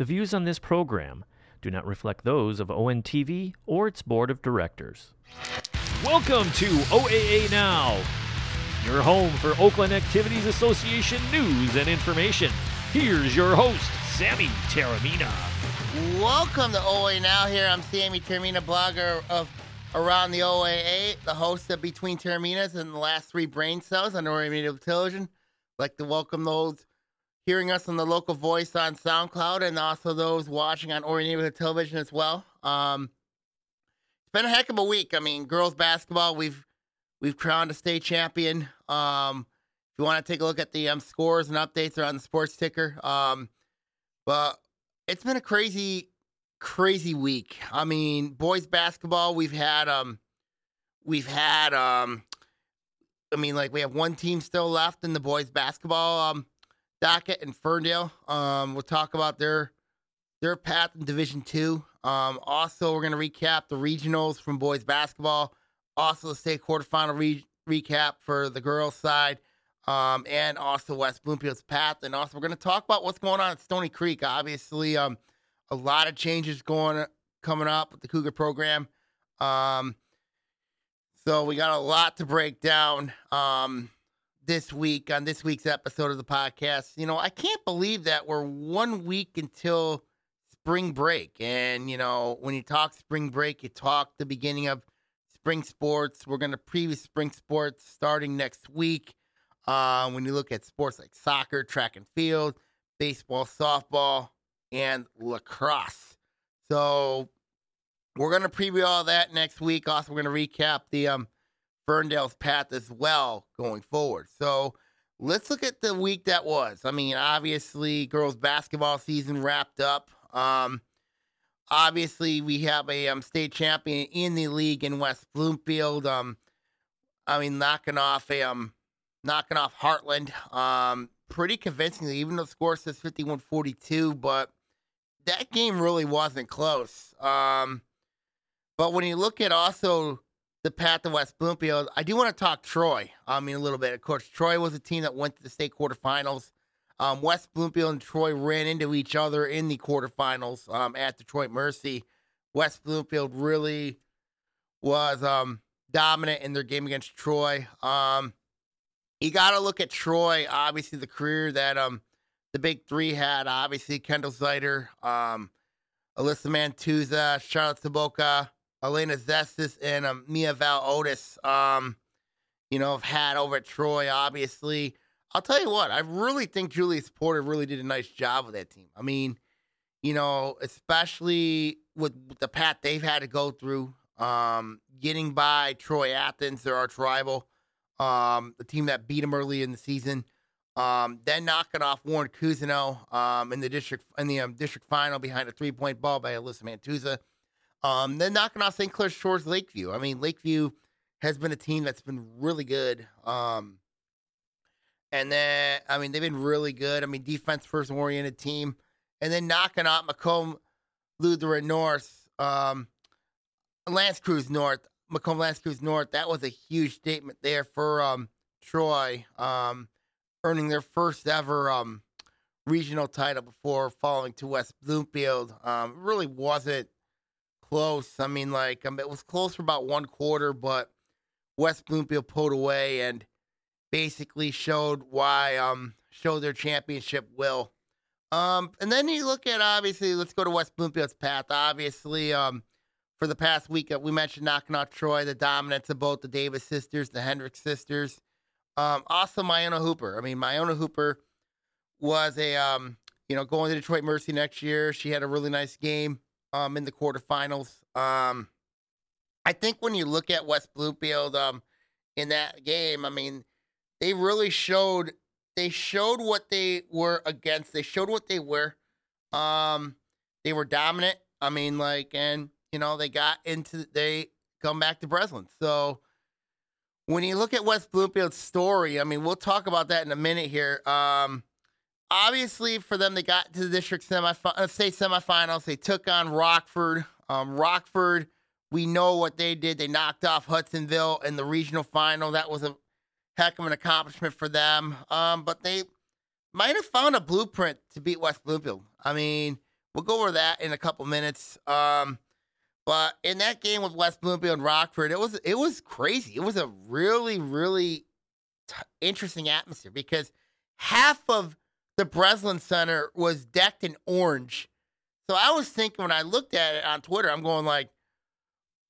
The views on this program do not reflect those of ONTV or its board of directors. Welcome to OAA Now, your home for Oakland Activities Association news and information. Here's your host, Sammy Taramina. Welcome to OA Now. Here, I'm Sammy Termina, blogger of Around the OAA, the host of Between Terminas and the last three brain cells on Oriented Television. like to welcome those hearing us on the local voice on SoundCloud and also those watching on Oriented Television as well. Um, it's been a heck of a week. I mean, girls basketball, we've we've crowned a state champion. Um, if you want to take a look at the um, scores and updates, are on the sports ticker. Um, but it's been a crazy, crazy week. I mean, boys basketball, we've had um, we've had um, I mean, like we have one team still left in the boys basketball docket and Ferndale. Um, we'll talk about their their path in Division Two. Um, also, we're going to recap the regionals from boys basketball. Also, the state quarterfinal re- recap for the girls side, um, and also West Bloomfield's path. And also, we're going to talk about what's going on at Stony Creek. Obviously, um, a lot of changes going coming up with the Cougar program. Um, so we got a lot to break down. Um, this week on this week's episode of the podcast. You know, I can't believe that we're one week until spring break. And, you know, when you talk spring break, you talk the beginning of spring sports. We're going to preview spring sports starting next week. Uh, when you look at sports like soccer, track and field, baseball, softball, and lacrosse. So we're going to preview all that next week. Also, we're going to recap the um, Ferndale's path as well going forward. So let's look at the week that was. I mean, obviously, girls basketball season wrapped up. Um, obviously, we have a um, state champion in the league in West Bloomfield. Um, I mean, knocking off a um, knocking off Hartland, um, pretty convincingly. Even though the score says 51-42, but that game really wasn't close. Um, but when you look at also the path of West Bloomfield. I do want to talk Troy. I mean, a little bit. Of course, Troy was a team that went to the state quarterfinals. Um, West Bloomfield and Troy ran into each other in the quarterfinals um, at Detroit Mercy. West Bloomfield really was um, dominant in their game against Troy. Um, you got to look at Troy. Obviously, the career that um, the big three had. Obviously, Kendall Zeiter, um, Alyssa Mantuza, Charlotte Saboka, Elena Zestis and um, Mia Val Otis, um, you know, have had over at Troy, obviously. I'll tell you what, I really think Julius Porter really did a nice job with that team. I mean, you know, especially with, the path they've had to go through, um, getting by Troy Athens, they're our rival, um, the team that beat them early in the season. Um, then knocking off Warren Cousino um, in the district in the um, district final behind a three point ball by Alyssa Mantuza. Um, then knocking off St. Clair Shores Lakeview. I mean, Lakeview has been a team that's been really good. Um, and then, I mean, they've been really good. I mean, defense first oriented team. And then knocking out Macomb Lutheran North, um, L'Anse Creuse North, Macomb L'Anse Creuse North. That was a huge statement there for um, Troy, um, earning their first ever um, regional title before falling to West Bloomfield. Um, really wasn't close. I mean, like um, it was close for about one quarter, but West Bloomfield pulled away and basically showed why um showed their championship will. Um, and then you look at obviously, let's go to West Bloomfield's path. Obviously, um, for the past week, uh, we mentioned knocking out Troy, the dominance of both the Davis sisters, the Hendricks sisters. Um, also Myona Hooper. I mean, Myona Hooper was a um, you know, going to Detroit Mercy next year. She had a really nice game um, in the quarterfinals. Um, I think when you look at West Bloomfield um, in that game, I mean, they really showed they showed what they were against. They showed what they were. Um, they were dominant. I mean, like, and you know, they got into they come back to Breslin. So when you look at West Bloomfield's story, I mean, we'll talk about that in a minute here. Um, obviously for them, they got to the district semi uh, state semifinals. They took on Rockford. Um, Rockford, we know what they did. They knocked off Hudsonville in the regional final. That was a heck of an accomplishment for them. Um, but they might have found a blueprint to beat West Bloomfield. I mean, we'll go over that in a couple minutes. Um, but in that game with West Bloomfield and Rockford, it was it was crazy. It was a really really t- interesting atmosphere because half of the Breslin Center was decked in orange. So I was thinking when I looked at it on Twitter, I'm going like,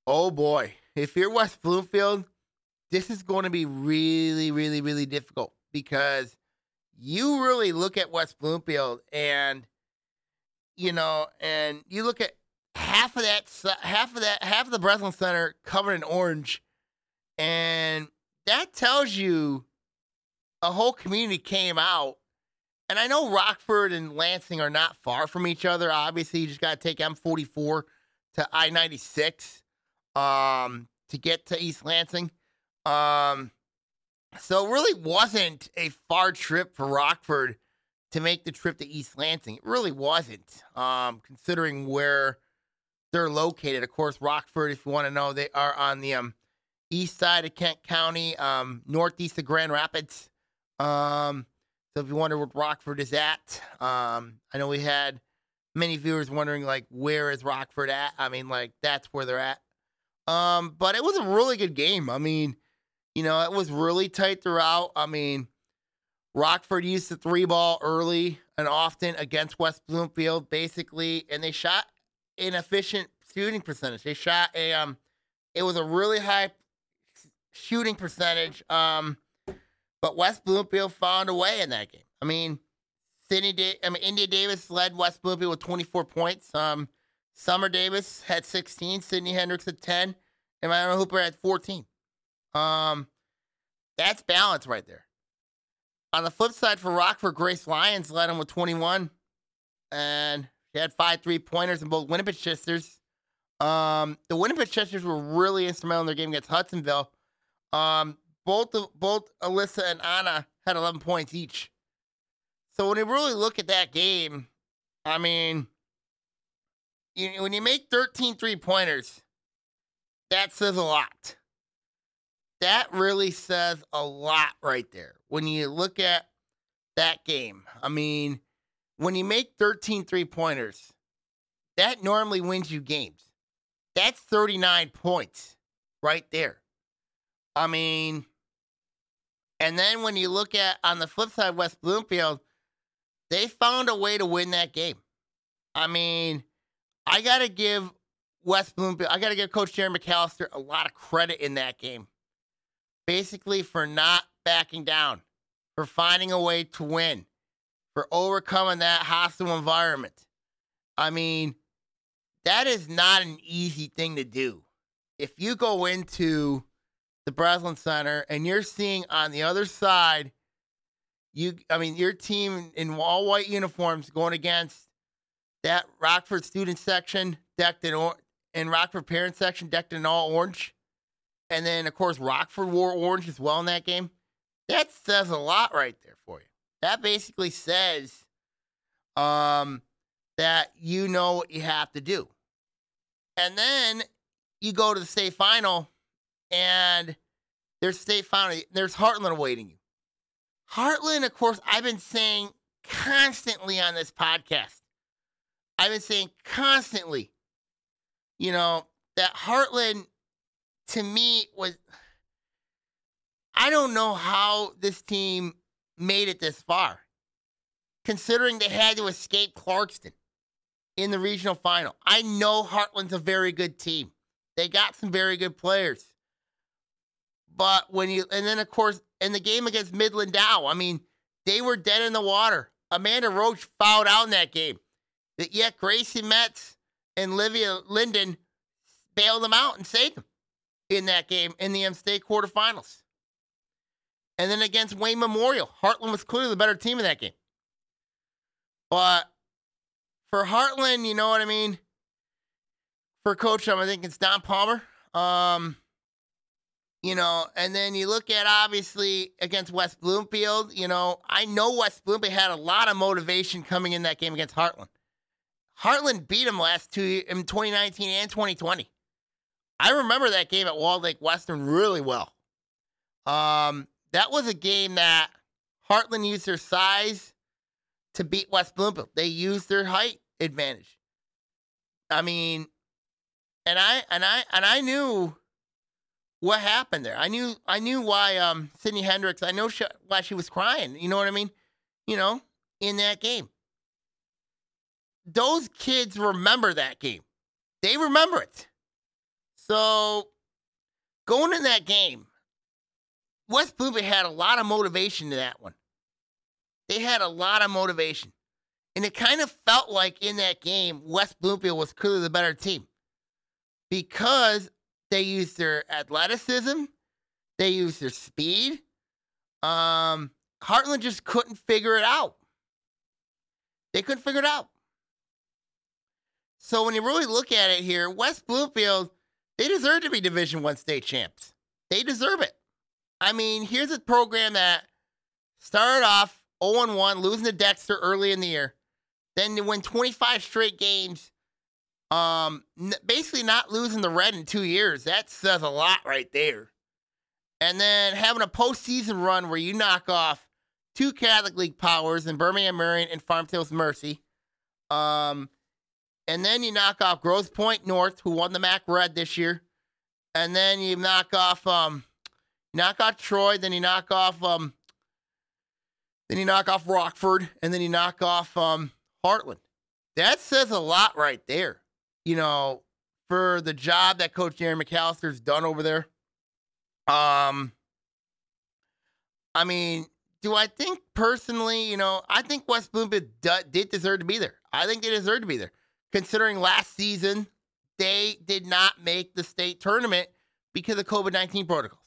oh boy, if you're West Bloomfield, this is going to be really, really, really difficult because you really look at West Bloomfield and you know, and you look at half of that, half of that, half of the Breslin Center covered in orange, and that tells you a whole community came out. And I know Rockford and Lansing are not far from each other. Obviously, you just got to take M44 to I 96 um, to get to East Lansing. Um, so it really wasn't a far trip for Rockford to make the trip to East Lansing. It really wasn't, um, considering where they're located. Of course, Rockford, if you want to know, they are on the um, east side of Kent County, um, northeast of Grand Rapids. Um, so if you wonder where Rockford is at, um, I know we had many viewers wondering like where is Rockford at? I mean, like that's where they're at. Um, but it was a really good game. I mean, you know, it was really tight throughout. I mean, Rockford used the three ball early and often against West Bloomfield, basically, and they shot an efficient shooting percentage. They shot a um, it was a really high shooting percentage. Um, but West Bloomfield found a way in that game. I mean, Sydney, da- I mean, India Davis led West Bloomfield with 24 points. Um, Summer Davis had 16. Sydney Hendricks had 10, and Myona Hooper had 14. Um, that's balance right there. On the flip side for Rockford, Grace Lyons led him with 21, and she had five three pointers in both Winnipeg sisters. Um, the Winnipeg sisters were really instrumental in their game against Hudsonville. Um, both both Alyssa and Anna had 11 points each. So when you really look at that game, I mean, you, when you make 13 three pointers, that says a lot that really says a lot right there. When you look at that game, I mean, when you make 13 three pointers, that normally wins you games. That's 39 points right there. I mean, and then when you look at on the flip side, West Bloomfield, they found a way to win that game. I mean, I got to give West Bloomfield, I got to give Coach Jerry McAllister a lot of credit in that game basically for not backing down, for finding a way to win, for overcoming that hostile environment. I mean, that is not an easy thing to do. If you go into the Breslin Center and you're seeing on the other side, you, I mean, your team in all white uniforms going against that Rockford student section decked in, or- Rockford parent section decked in all orange and then of course Rockford wore orange as well in that game. That says a lot right there for you. That basically says um, that you know what you have to do. And then you go to the state final, and there's state final. There's Hartland awaiting you. Hartland, of course, I've been saying constantly on this podcast. I've been saying constantly, you know, that Hartland to me was I don't know how this team made it this far, considering they had to escape Clarkston in the regional final. I know Hartland's a very good team. They got some very good players. But when you, and then of course, in the game against Midland Dow, I mean, they were dead in the water. Amanda Roach fouled out in that game. Yet Gracie Metz and Livia Linden bailed them out and saved them in that game in the M State quarterfinals. And then against Wayne Memorial, Hartland was clearly the better team in that game. But for Hartland, you know what I mean? For coach, I'm thinking it's Don Palmer. Um, you know, and then you look at obviously against West Bloomfield, you know, I know West Bloomfield had a lot of motivation coming in that game against Hartland. Hartland beat them last two in 2019 and 2020. I remember that game at Walled Lake Western really well. Um, that was a game that Hartland used their size to beat West Bloomfield. They used their height advantage. I mean, and I and I and I knew what happened there. I knew I knew why um Sydney Hendricks. I know she, why she was crying. You know what I mean? You know, in that game. Those kids remember that game. They remember it. So going in that game, West Bloomfield had a lot of motivation to that one. They had a lot of motivation. And it kind of felt like in that game, West Bloomfield was clearly the better team because they use their athleticism, they use their speed. Um, Hartland just couldn't figure it out. They couldn't figure it out. So when you really look at it here, West Bloomfield, they deserve to be Division One state champs. They deserve it. I mean, here's a program that started off 0 1, losing to Dexter early in the year. Then they win 25 straight games. Um, basically not losing the red in two years. That says a lot right there. And then having a postseason run where you knock off two Catholic League powers in Birmingham Marian and Farm Hills Mercy. Um, and then you knock off Grosse Pointe North, who won the MAC Red this year. And then you knock off um, knock off Troy, then you knock off um, then you knock off Rockford, and then you knock off um, Hartland. That says a lot right there. You know, for the job that Coach Darren McAllister's done over there. Um, I mean, do I think personally, you know, I think West Bloomfield did deserve to be there. I think they deserve to be there. Considering last season, they did not make the state tournament because of COVID 19 protocols.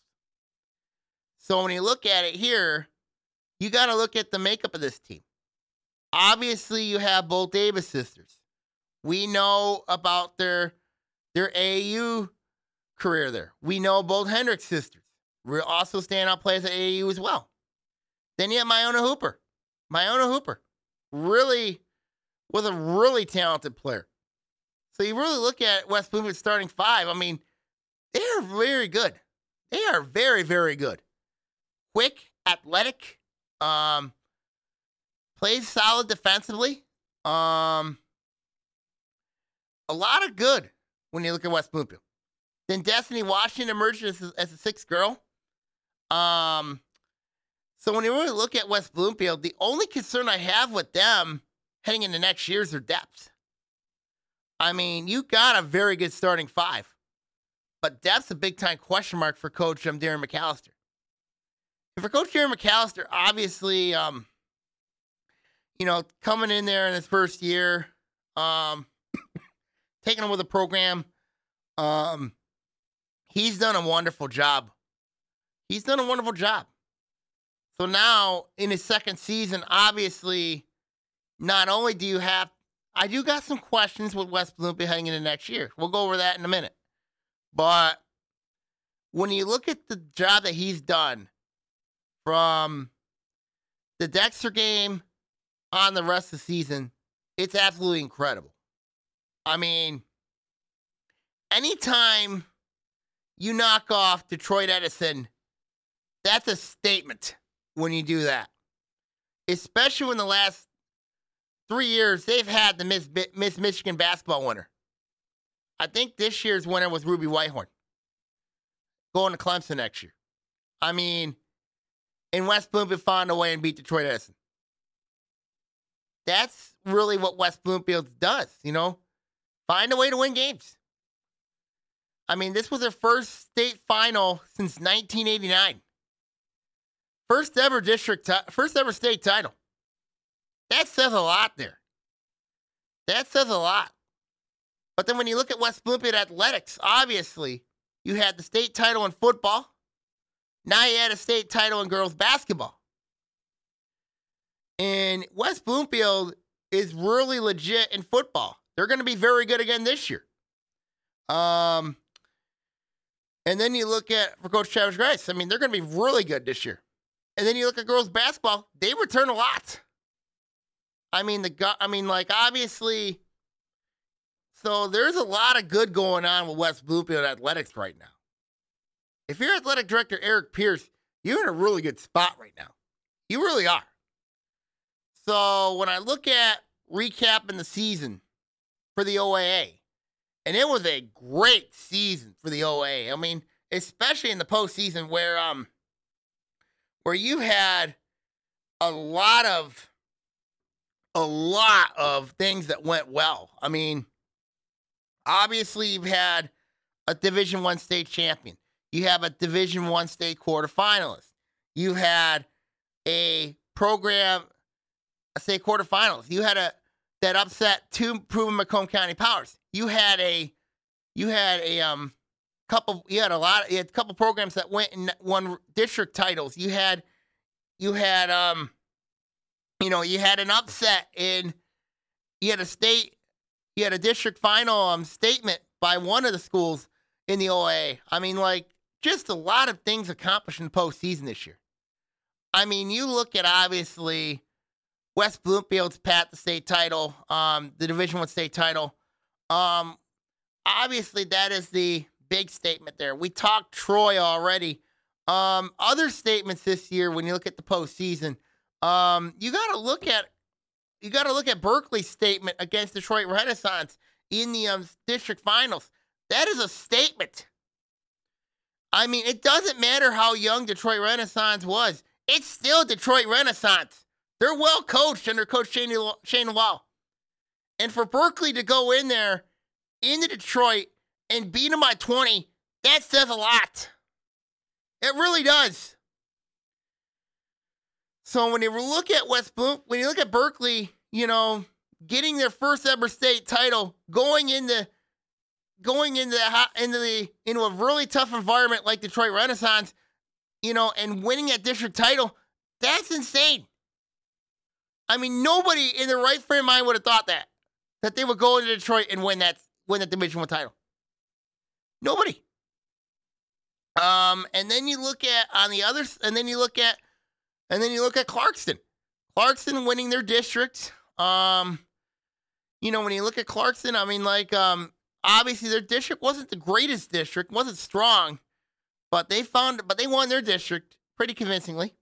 So when you look at it here, you got to look at the makeup of this team. Obviously, you have both Davis sisters. We know about their their AAU career there. We know both Hendricks sisters. We're also standout players at AAU as well. Then you have Myona Hooper. Myona Hooper really was a really talented player. So you really look at West Bloomfield starting five. I mean, they are very good. They are very, very good. Quick, athletic, um, plays solid defensively. Um, a lot of good when you look at West Bloomfield. Then Destiny Washington emerged as, as a sixth girl. Um, so when you really look at West Bloomfield, the only concern I have with them heading into next year is their depth. I mean, you got a very good starting five, but depth's a big time question mark for Coach um, Darren McAllister. And for Coach Darren McAllister, obviously, um, you know, coming in there in his first year, um, taking over the program, um, he's done a wonderful job. He's done a wonderful job. So now in his second season, obviously, not only do you have, I do got some questions with West Bloomfield heading into next year. We'll go over that in a minute. But when you look at the job that he's done from the Dexter game on the rest of the season, it's absolutely incredible. I mean, anytime you knock off Detroit Edison, that's a statement when you do that. Especially in the last three years, they've had the Miss, Miss Michigan basketball winner. I think this year's winner was Ruby Whitehorn going to Clemson next year. I mean, in West Bloomfield found a way and beat Detroit Edison. That's really what West Bloomfield does, you know? Find a way to win games. I mean, this was their first state final since 1989. First ever district, first ever state title. That says a lot there. That says a lot. But then when you look at West Bloomfield athletics, obviously you had the state title in football. Now you had a state title in girls basketball. And West Bloomfield is really legit in football. They're going to be very good again this year. Um, and then you look at for Coach Travis Grice. I mean, they're going to be really good this year. And then you look at girls basketball, they return a lot. I mean, the I mean, like obviously, so there's a lot of good going on with West Bloomfield athletics right now. If you're athletic director Eric Pierce, you're in a really good spot right now. You really are. So when I look at recapping the season, for the OAA. And it was a great season for the OAA. I mean, especially in the postseason where um where you had a lot of a lot of things that went well. I mean, obviously you've had a Division One state champion. You have a Division One state quarterfinalist. You had a program, a state quarterfinals. You had a that upset two proven Macomb County powers. You had a you had a um couple you had a lot you had a couple programs that went and won district titles. You had you had um you know, you had an upset in you had a state you had a district final um statement by one of the schools in the OA. I mean, like just a lot of things accomplished in the postseason this year. I mean, you look at obviously West Bloomfield's pat the state title, um, the Division One state title. Um, obviously that is the big statement there. We talked Troy already. Um, other statements this year when you look at the postseason, um, you got to look at you got to look at Berkeley's statement against Detroit Renaissance in the um, district finals. That is a statement. I mean, it doesn't matter how young Detroit Renaissance was. It's still Detroit Renaissance. They're well coached under Coach Shane, Shane Wall. And for Berkeley to go in there into Detroit and beat them by 20, that says a lot. It really does. So when you look at West Bloom, when you look at Berkeley, you know, getting their first ever state title, going into going into the into the into a really tough environment like Detroit Renaissance, you know, and winning that district title, that's insane. I mean, nobody in their right frame of mind would have thought that that they would go into Detroit and win that win that Division One title. Nobody. Um, and then you look at on the other, and then you look at, and then you look at Clarkston. Clarkston winning their district. Um, you know, when you look at Clarkston, I mean, like, um, obviously their district wasn't the greatest district, wasn't strong, but they found, but they won their district pretty convincingly.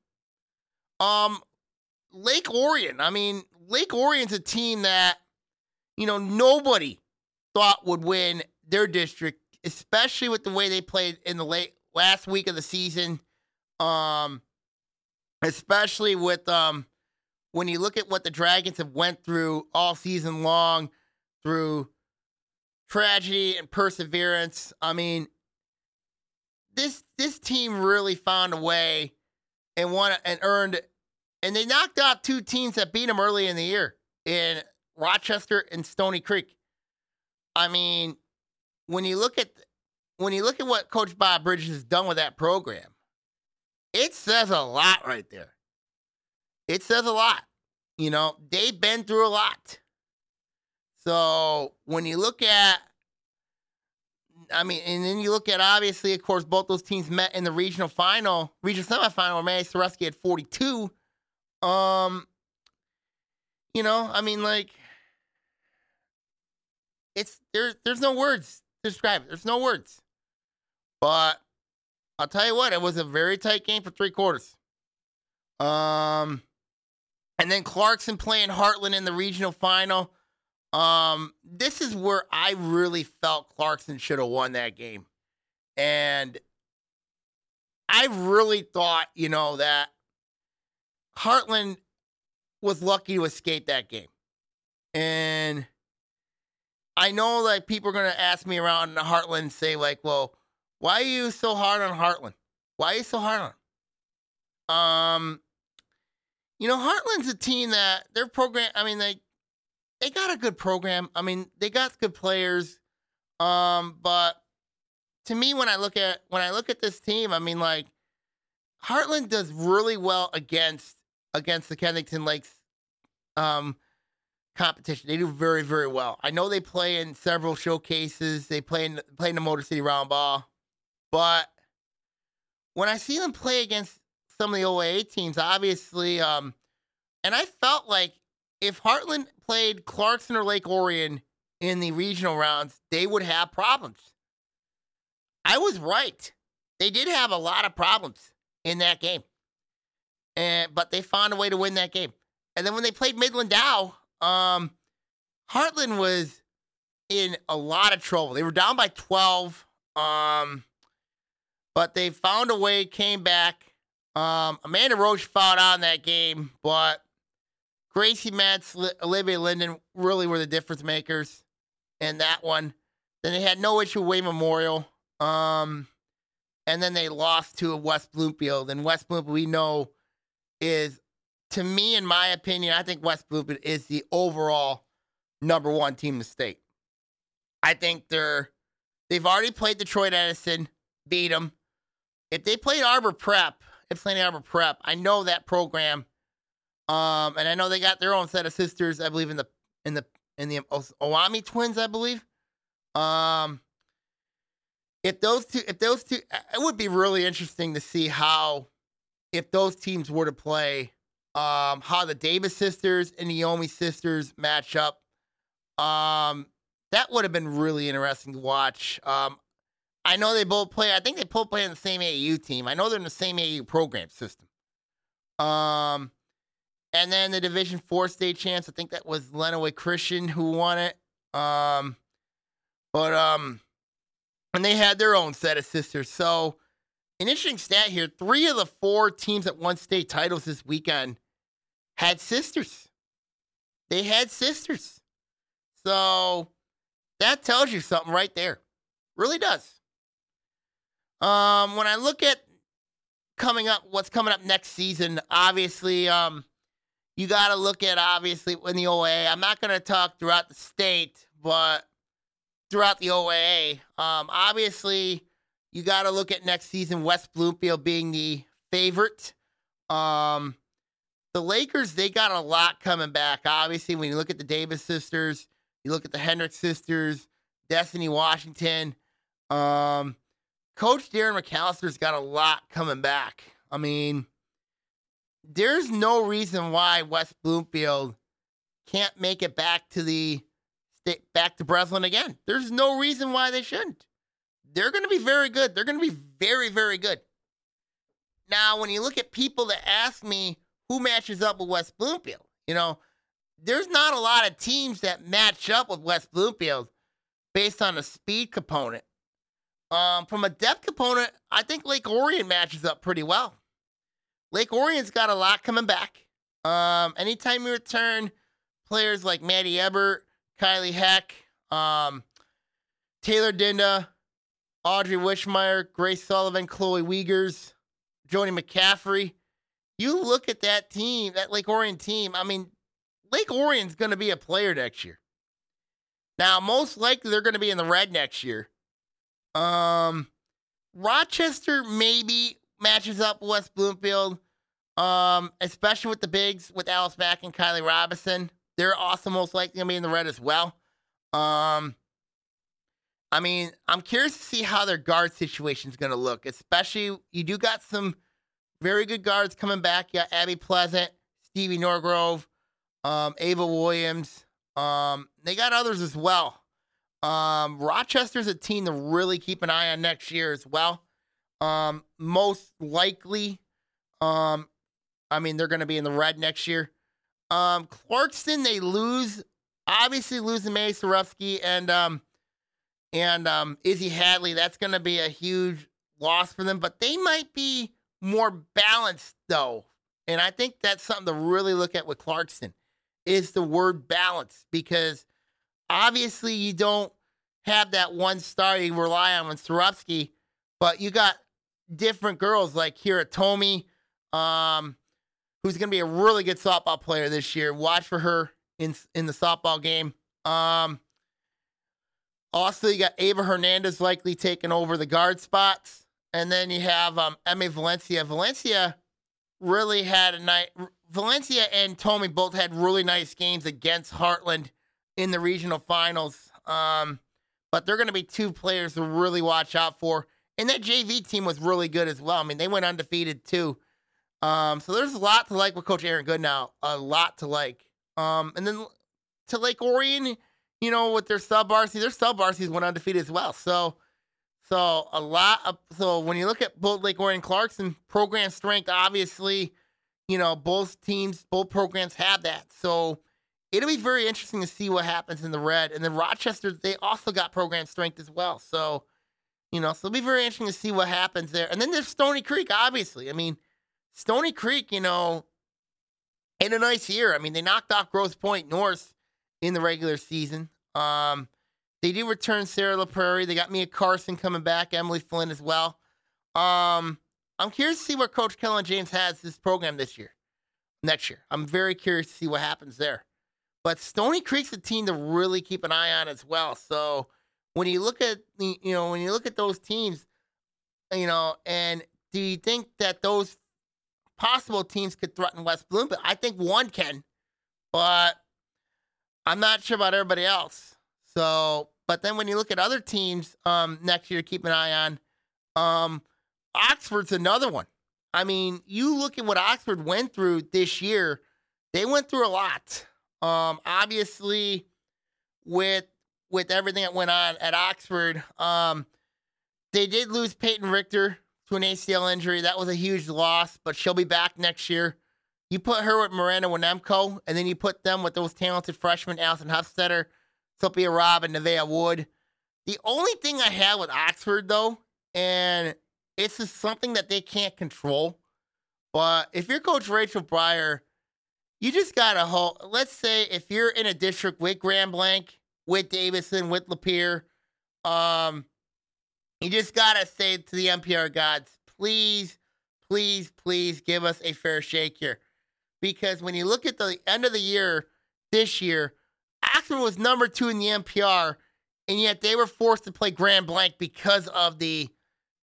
Um, Lake Orion. I mean, Lake Orion's a team that, you know, nobody thought would win their district, especially with the way they played in the late last week of the season. Um, especially with um, when you look at what the Dragons have went through all season long, through tragedy and perseverance. I mean, this this team really found a way and won and earned, and they knocked out two teams that beat them early in the year in Rochester and Stony Creek. I mean, when you look at when you look at what Coach Bob Bridges has done with that program, it says a lot right there. It says a lot. You know, they've been through a lot. So when you look at, I mean, and then you look at obviously, of course, both those teams met in the regional final, regional semifinal, where Manny Sorosky had 42. Um, you know, I mean, like, it's there's there's no words to describe it. There's no words. But I'll tell you what, it was a very tight game for three quarters. Um, and then Clarkston playing Hartland in the regional final. Um, this is where I really felt Clarkston should have won that game. And I really thought, you know, that Hartland was lucky to escape that game. And I know like people are gonna ask me around Hartland and say, like, well, why are you so hard on Hartland? Why are you so hard on? Um, you know, Hartland's a team that their program. I mean, they they got a good program. I mean, they got good players. Um, but to me, when I look at when I look at this team, I mean, like Hartland does really well against against the Kensington Lakes um competition. They do very, very well. I know they play in several showcases. They play in play in the Motor City Round Ball, but when I see them play against some of the OAA teams, obviously, um, and I felt like if Hartland played Clarkston or Lake Orion in the regional rounds, they would have problems. I was right. They did have a lot of problems in that game. And but they found a way to win that game. And then when they played Midland Dow, um, Hartland was in a lot of trouble. They were down by 12, um, but they found a way, came back. Um, Amanda Roche fought on that game, but Gracie Metz, Olivia Linden really were the difference makers in that one. Then they had no issue with Wayne Memorial. Um, and then they lost to West Bloomfield. And West Bloomfield, we know, is, to me, in my opinion, I think West Bloomfield is the overall number one team in the state. I think they're they've already played Detroit Edison, beat them. If they played Arbor Prep, if playing Arbor Prep, I know that program, um, and I know they got their own set of sisters. I believe in the in the in the Owami twins, I believe. Um, if those two, if those two, it would be really interesting to see how, if those teams were to play, um, how the Davis sisters and the Yomi sisters match up. Um, that would have been really interesting to watch. Um, I know they both play. I think they both play in the same AU team. I know they're in the same AU program system. Um, and then the Division Four state champs. I think that was Lenawee Christian who won it. Um, but um, and they had their own set of sisters. So, an interesting stat here: three of the four teams that won state titles this weekend had sisters. They had sisters. So that tells you something right there. Really does. Um, when I look at coming up, what's coming up next season, obviously, um, you got to look at obviously in the OAA. I'm not going to talk throughout the state, but throughout the OAA. Um, obviously, you got to look at next season, West Bloomfield being the favorite. Um, the Lakers, they got a lot coming back. Obviously, when you look at the Davis sisters, you look at the Hendricks sisters, Destiny Washington. Um, Coach Darren McAllister's got a lot coming back. I mean, there's no reason why West Bloomfield can't make it back to the back to Breslin again. There's no reason why they shouldn't. They're going to be very good. They're going to be very, very good. Now, when you look at people that ask me who matches up with West Bloomfield, you know, there's not a lot of teams that match up with West Bloomfield based on a speed component. Um, from a depth component, I think Lake Orion matches up pretty well. Lake Orion's got a lot coming back. Um, anytime you return players like Maddie Ebert, Kylie Heck, um, Taylor Dinda, Audrey Wishmeyer, Grace Sullivan, Chloe Wiegers, Joni McCaffrey. You look at that team, that Lake Orion team. I mean, Lake Orion's going to be a player next year. Now, most likely they're going to be in the red next year. Um, Rochester maybe matches up West Bloomfield, um, especially with the bigs with Alice Mack and Kylie Robinson. They're also most likely going to be in the red as well. Um, I mean, I'm curious to see how their guard situation is going to look, especially you do got some very good guards coming back. You got Abby Pleasant, Stevie Norgrove, um, Ava Williams. Um, they got others as well. Um, Rochester's a team to really keep an eye on next year as well. Um, most likely, um, I mean, they're going to be in the red next year. Um, Clarkston, they lose, obviously losing May Sarufsky and um, and um, Izzy Hadley. That's going to be a huge loss for them, but they might be more balanced though, and I think that's something to really look at with Clarkston is the word balance because obviously you don't have that one star you rely on with Sarupsky, but you got different girls like Kira Tomi, um, who's going to be a really good softball player this year. Watch for her in in the softball game. Um, also, you got Ava Hernandez likely taking over the guard spots, and then you have um, Emma Valencia. Valencia really had a night. Valencia and Tomi both had really nice games against Hartland in the regional finals. Um, but they're going to be two players to really watch out for. And that JV team was really good as well. I mean, they went undefeated too. Um, so there's a lot to like with Coach Aaron Goodnow. A lot to like. Um, and then to Lake Orion, you know, with their sub RC, their sub RCs went undefeated as well. So, so a lot of so when you look at both Lake Orion Clarkston program strength, obviously, you know, both teams, both programs have that. So it'll be very interesting to see what happens in the red. And then Rochester, they also got program strength as well. So, you know, so it'll be very interesting to see what happens there. And then there's Stony Creek, obviously. I mean, Stony Creek, you know, in a nice year. I mean, they knocked off Grosse Pointe North in the regular season. Um, they do return Sarah LaPrairie. They got Mia Carson coming back, Emily Flynn as well. Um, I'm curious to see where Coach Kellen James has this program this year, next year. I'm very curious to see what happens there. But Stony Creek's a team to really keep an eye on as well. So when you look at the, you know, when you look at those teams, you know, and do you think that those possible teams could threaten West Bloomfield? I think one can, but I'm not sure about everybody else. So, but then when you look at other teams um, next year keep an eye on, um, Oxford's another one. I mean, you look at what Oxford went through this year, they went through a lot. Um, obviously, with with everything that went on at Oxford, um, they did lose Peyton Richter to an ACL injury. That was a huge loss, but she'll be back next year. You put her with Miranda Winemko, and then you put them with those talented freshmen, Allison Huffstetter, Sophia Robb, and Nevaeh Wood. The only thing I have with Oxford, though, and it's just something that they can't control, but if you're Coach Rachel Breyer, you just got to hold. Let's say if you're in a district with Grand Blanc, with Davison, with Lapeer, um, you just got to say to the MPR gods, please, please, please give us a fair shake here because when you look at the end of the year this year, Oxford was number two in the MPR, and yet they were forced to play Grand Blanc because of the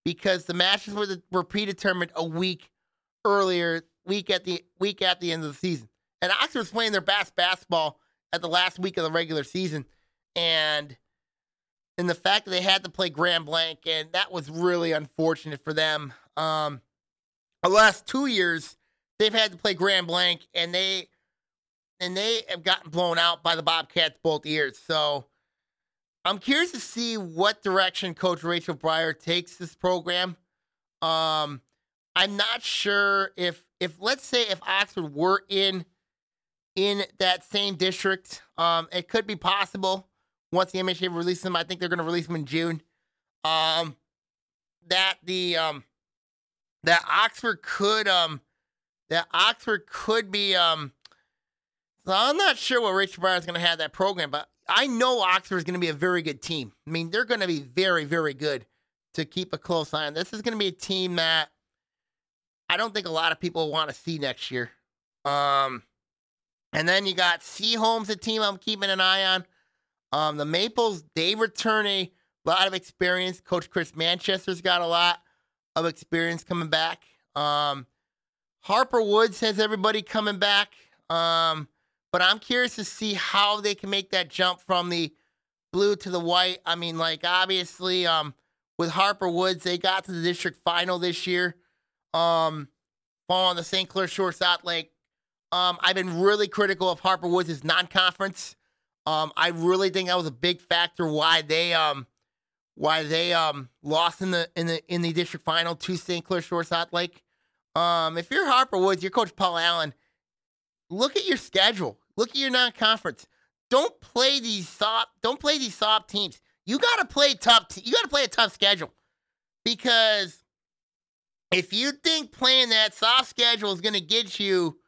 because the matches were the, were predetermined a week earlier, week at the week at the end of the season. And Oxford was playing their best basketball at the last week of the regular season, and and the fact that they had to play Grand Blanc, and that was really unfortunate for them. Um, the last two years, they've had to play Grand Blanc, and they and they have gotten blown out by the Bobcats both years. So I'm curious to see what direction Coach Rachel Breyer takes this program. Um, I'm not sure if if let's say if Oxford were in in that same district, um, it could be possible once the MHA releases them. I think they're going to release them in June. Um, that the um that Oxford could um that Oxford could be. Um, so I'm not sure what Rachel Breyer is going to have that program, but I know Oxford is going to be a very good team. I mean, they're going to be very, very good to keep a close eye on. This is going to be a team that I don't think a lot of people want to see next year. Um, and then you got Seaholmes, a team I'm keeping an eye on. Um, the Maples, they return a lot of experience. Coach Chris Manchester's got a lot of experience coming back. Um, Harper Woods has everybody coming back. Um, but I'm curious to see how they can make that jump from the blue to the white. I mean, like obviously, um, with Harper Woods, they got to the district final this year. Um, following the St. Clair Shore South Lake. Um, I've been really critical of Harper Woods' non-conference. Um, I really think that was a big factor why they um why they um lost in the in the in the district final to St. Clair Shore South Lake. Um, if you're Harper Woods, you're Coach Paul Allen. Look at your schedule. Look at your non-conference. Don't play these soft. Don't play these soft teams. You got to play tough. T- you got to play a tough schedule because if you think playing that soft schedule is to get you,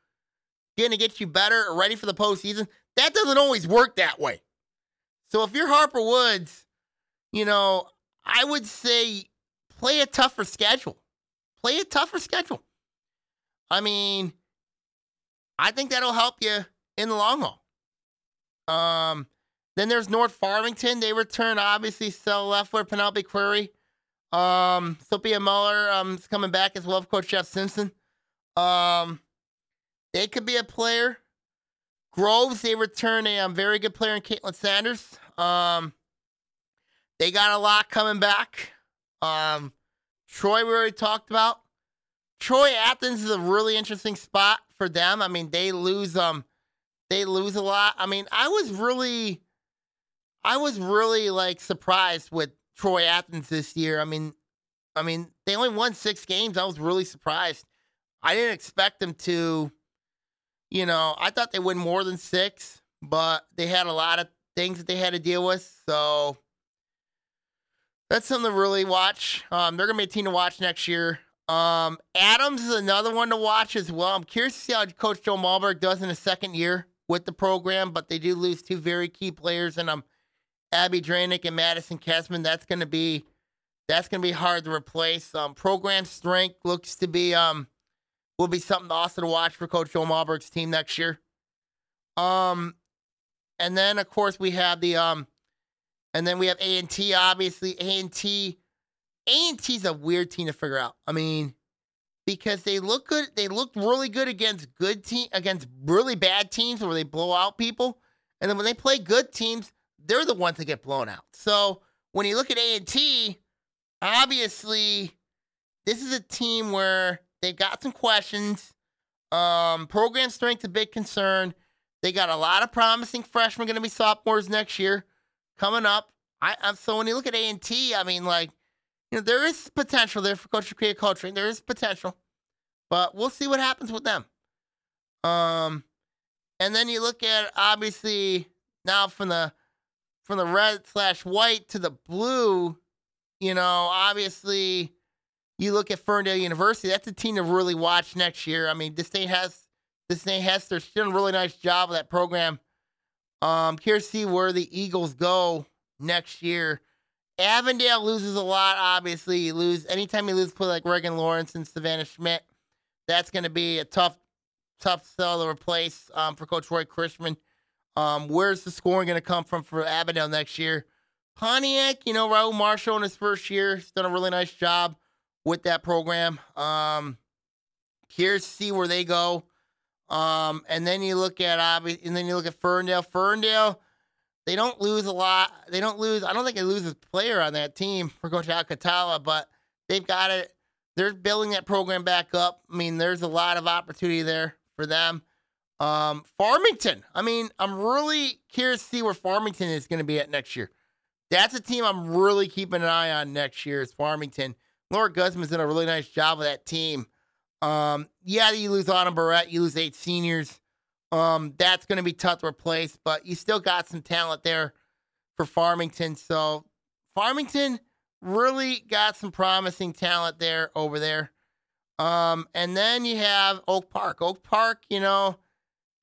to get you better or ready for the postseason, that doesn't always work that way. So if you're Harper Woods, you know I would say play a tougher schedule. Play a tougher schedule. I mean, I think that'll help you in the long haul. Um, then there's North Farmington. They return obviously Sell Leffler, Penelope Query. Um, Sophia Muller um, is coming back as well as Coach Jeff Simpson. Um, they could be a player. Groves, they return a um, very good player in Caitlin Sanders. Um, they got a lot coming back. Um, Troy, we already talked about. Troy Athens is a really interesting spot for them. I mean, they lose um they lose a lot. I mean, I was really I was really like surprised with Troy Athens this year. I mean, I mean, they only won 6 games. I was really surprised. I didn't expect them to you know, I thought they win more than 6, but they had a lot of things that they had to deal with. So that's something to really watch. Um, they're gonna be a team to watch next year. Um, Adams is another one to watch as well. I'm curious to see how Coach Joe Malberg does in his second year with the program, but they do lose two very key players, and um, Abby Dranick and Madison Kessman. That's gonna be that's gonna be hard to replace. Um, program strength looks to be um will be something also to watch for Coach Joe Malberg's team next year. Um, and then of course we have the um and then we have A and T. Obviously, A and T. A and T's a weird team to figure out. I mean, because they look good. They look really good against good team against really bad teams where they blow out people, and then when they play good teams, they're the ones that get blown out. So when you look at A and T, obviously, this is a team where they've got some questions. Um, program strength a big concern. They got a lot of promising freshmen going to be sophomores next year coming up. I, I'm, so when you look at A and T, I mean, like, you know, there is potential there for Coach to create culture. There is potential, but we'll see what happens with them. Um, and then you look at obviously now from the from the red slash white to the blue. You know, obviously, you look at Ferndale University. That's a team to really watch next year. I mean, this state has this state has they're doing a really nice job of that program um, to see where the Eagles go next year. Avondale loses a lot, obviously. You lose anytime you lose play like Reagan Lawrence and Savannah Schmidt. That's going to be a tough, tough sell to replace um, for Coach Roy Chrisman. Um, where's the scoring going to come from for Avondale next year? Pontiac, you know, Raul Marshall in his first year, he's done a really nice job with that program. Um, here's see where they go. Um, and then you look at obviously, and then you look at Ferndale. Ferndale, they don't lose a lot. They don't lose. I don't think they lose a player on that team for Coach Alcatala, but they've got it. They're building that program back up. I mean, there's a lot of opportunity there for them. Um, Farmington. I mean, I'm really curious to see where Farmington is going to be at next year. That's a team I'm really keeping an eye on next year. Is Farmington. Laura Guzman's done a really nice job with that team. Um, yeah, you lose Autumn Barrett, you lose eight seniors. Um, that's going to be tough to replace, but you still got some talent there for Farmington. So Farmington really got some promising talent there over there. Um, and then you have Oak Park. Oak Park, you know,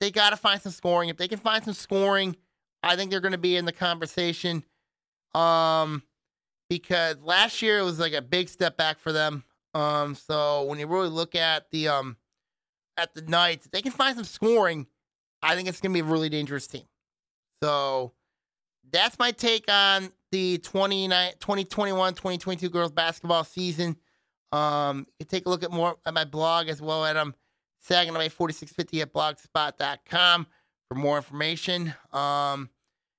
they got to find some scoring. If they can find some scoring, I think they're going to be in the conversation. Um, because last year it was like a big step back for them. Um, so when you really look at the um at the Knights, they can find some scoring. I think it's gonna be a really dangerous team. So that's my take on the 2021 2022 girls basketball season. Um, you can take a look at more at my blog as well at um Saginaw 4650 at blogspot.com for more information. Um,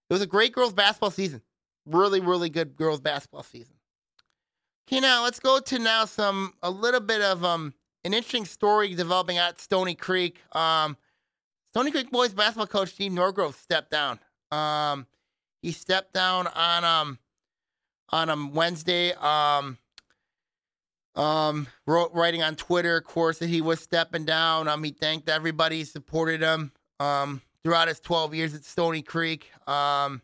it was a great girls basketball season. Really, really good girls basketball season. Okay, now let's go to now some a little bit of um an interesting story developing at Stony Creek. Um, Stony Creek boys basketball coach Steve Norgrove stepped down. Um, he stepped down on um on um Wednesday. Um, um, wrote writing on Twitter, of course, that he was stepping down. Um, he thanked everybody, who supported him. Um, throughout his 12 years at Stony Creek. Um,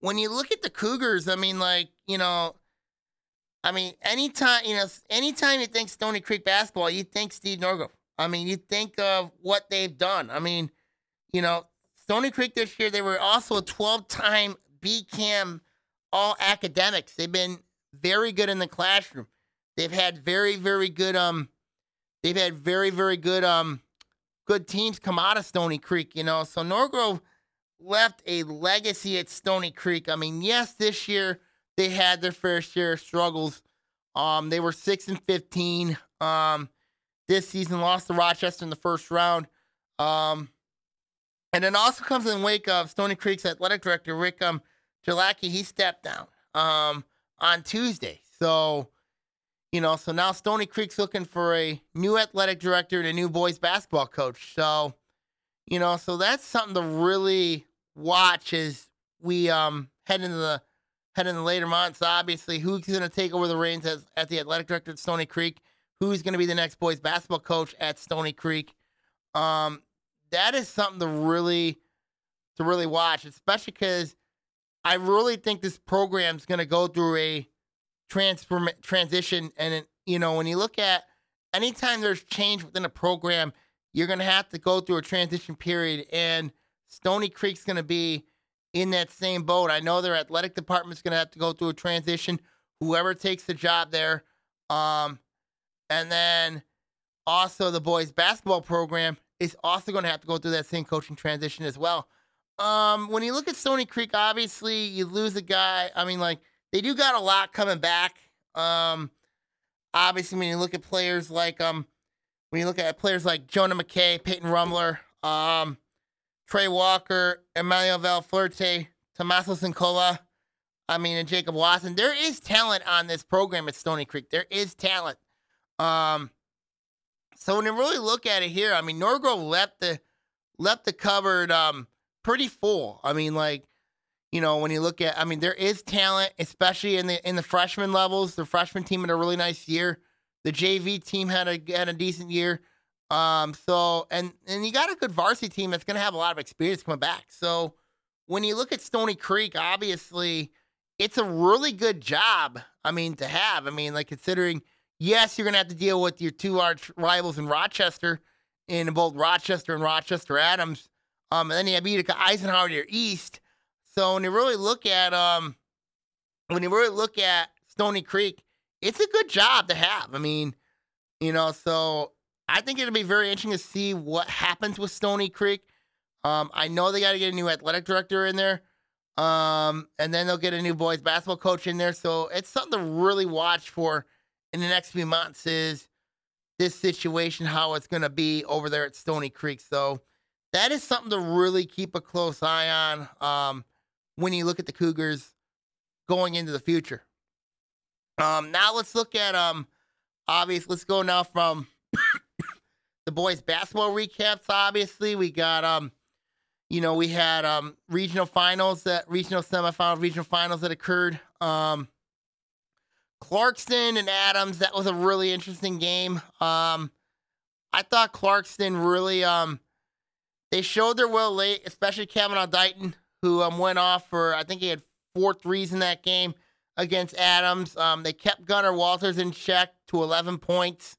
when you look at the Cougars, I mean, like you know I mean, anytime you know, anytime you think Stony Creek basketball, you think Steve Norgrove. I mean, you think of what they've done. I mean, you know, Stony Creek this year they were also a 12-time BCAM All Academics. They've been very good in the classroom. They've had very, very good um, they've had very, very good um, good teams come out of Stony Creek. You know, so Norgrove left a legacy at Stony Creek. I mean, yes, this year they had their fair share of struggles. Um, they were six and fifteen. Um, this season lost to Rochester in the first round. Um, and then also comes in the wake of Stony Creek's athletic director Rick um Jalaki. He stepped down um on Tuesday. So, you know, so now Stony Creek's looking for a new athletic director and a new boys basketball coach. So, you know, so that's something to really watch as we um head into the head in the later months. Obviously, who's going to take over the reins as at the athletic director at Stony Creek? Who's going to be the next boys basketball coach at Stony Creek? Um, that is something to really to really watch, especially because I really think this program is going to go through a transform transition. And you know, when you look at anytime there's change within a program, you're going to have to go through a transition period. And Stony Creek's going to be in that same boat. I know their athletic department's going to have to go through a transition. Whoever takes the job there, um, and then also the boys basketball program is also going to have to go through that same coaching transition as well. Um, when you look at Stony Creek, obviously you lose a guy. I mean, like they do got a lot coming back. Um, obviously when you look at players like um, when you look at players like Jonah McKay, Peyton Rumler, um, Trey Walker, Emmanuel Valflerte, Tommaso Sincola, I mean, and Jacob Watson. There is talent on this program at Stony Creek. There is talent. Um, so when you really look at it here, I mean, Norgrove left the left the cupboard um pretty full. I mean, like, you know, when you look at, I mean, there is talent, especially in the in the freshman levels. The freshman team had a really nice year. The JV team had a had a decent year. Um, so and and you got a good varsity team that's going to have a lot of experience coming back. So when you look at Stony Creek, obviously it's a really good job. I mean, to have. I mean, like considering, yes, you're going to have to deal with your two arch rivals in Rochester, in both Rochester and Rochester Adams. Um, and then you have Utica Eisenhower to your east. So when you really look at um, when you really look at Stony Creek, it's a good job to have. I mean, you know, so I think it'll be very interesting to see what happens with Stony Creek. Um, I know they got to get a new athletic director in there. Um, and then they'll get a new boys basketball coach in there. So it's something to really watch for in the next few months is this situation, how it's going to be over there at Stony Creek. So that is something to really keep a close eye on um, when you look at the Cougars going into the future. Um, now let's look at um, obviously let's go now from the boys basketball recaps. Obviously, we got um, you know, we had um regional finals that regional semifinals, regional finals that occurred. Um, Clarkston and Adams, that was a really interesting game. Um, I thought Clarkston really um they showed their will late, especially Kavanaugh Dighton, who um, went off for, I think he had four threes in that game against Adams. Um, they kept Gunnar Walters in check to 11 points.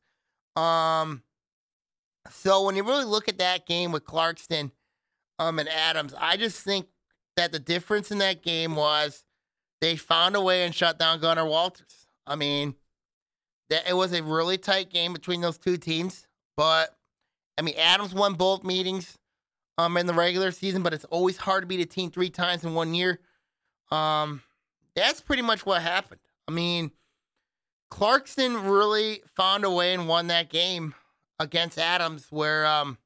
Um, so when you really look at that game with Clarkston um, and Adams, I just think that the difference in that game was they found a way and shut down Gunnar Walters. I mean, that it was a really tight game between those two teams, but I mean, Adams won both meetings um, in the regular season, but it's always hard to beat a team three times in one year. Um, that's pretty much what happened. I mean, Clarkson really found a way and won that game against Adams, where, um,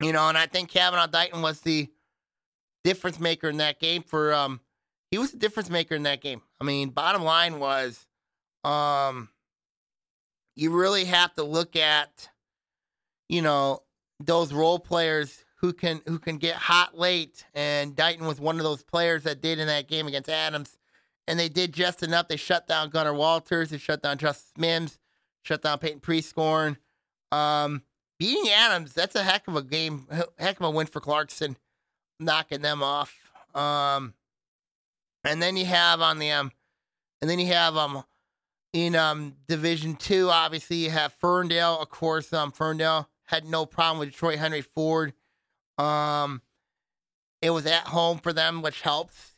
you know, and I think Kavanaugh Dighton was the difference maker in that game. For um, he was the difference maker in that game. I mean, bottom line was, um, you really have to look at, you know, those role players who can who can get hot late. And Dighton was one of those players that did in that game against Adams. And they did just enough. They shut down Gunnar Walters. They shut down Justice Mims. Shut down Peyton Prieskorn. Um, beating Adams, that's a heck of a game, heck of a win for Clarkson, knocking them off. Um, and then you have on the um, and then you have um, in um Division Two, obviously you have Ferndale. Of course, um, Ferndale had no problem with Detroit Henry Ford. Um, it was at home for them, which helps.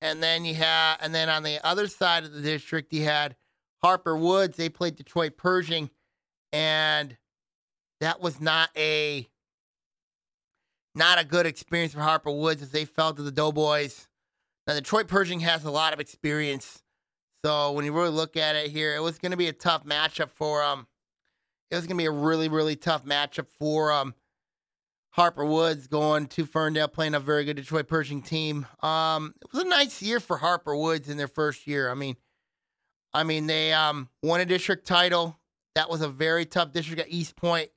And then you had, and then on the other side of the district, you had Harper Woods. They played Detroit Pershing, and that was not a not a good experience for Harper Woods as they fell to the Doughboys. Now, Detroit Pershing has a lot of experience, so when you really look at it here, it was going to be a tough matchup for um. It was going to be a really, really tough matchup for um Harper Woods going to Ferndale, playing a very good Detroit Pershing team. Um, it was a nice year for Harper Woods in their first year. I mean, I mean they um, won a district title. That was a very tough district at East Point.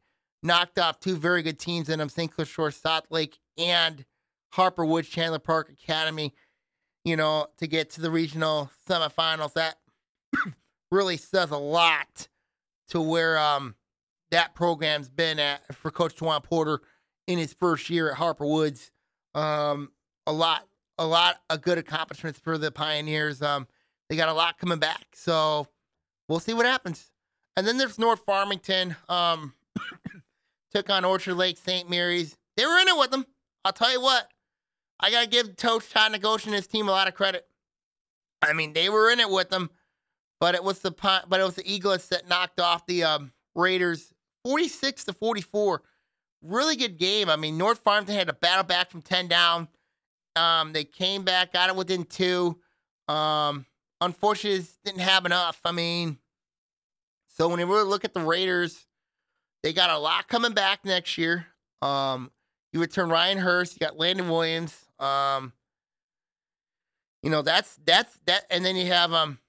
Knocked off two very good teams in them, St. Clair Shore, South Lake, and Harper Woods Chandler Park Academy. You know, to get to the regional semifinals, that really says a lot to where um, that program's been at for Coach Twan Porter in his first year at Harper Woods. Um, a lot, a lot of good accomplishments for the Pioneers. Um, they got a lot coming back, so we'll see what happens. And then there's North Farmington. Um, took on Orchard Lake St. Mary's. They were in it with them. I'll tell you what. I gotta give Coach Todd and his team a lot of credit. I mean, they were in it with them, but it was the but it was the Eaglets that knocked off the um, Raiders 46 to 44. Really good game. I mean, North Farmington had to battle back from 10 down. Um, they came back, got it within two. Um, unfortunately, didn't have enough. I mean, so when you really look at the Raiders, they got a lot coming back next year. Um, you return Ryan Hurst, you got Landon Williams. Um, you know that's that's that, and then you have um,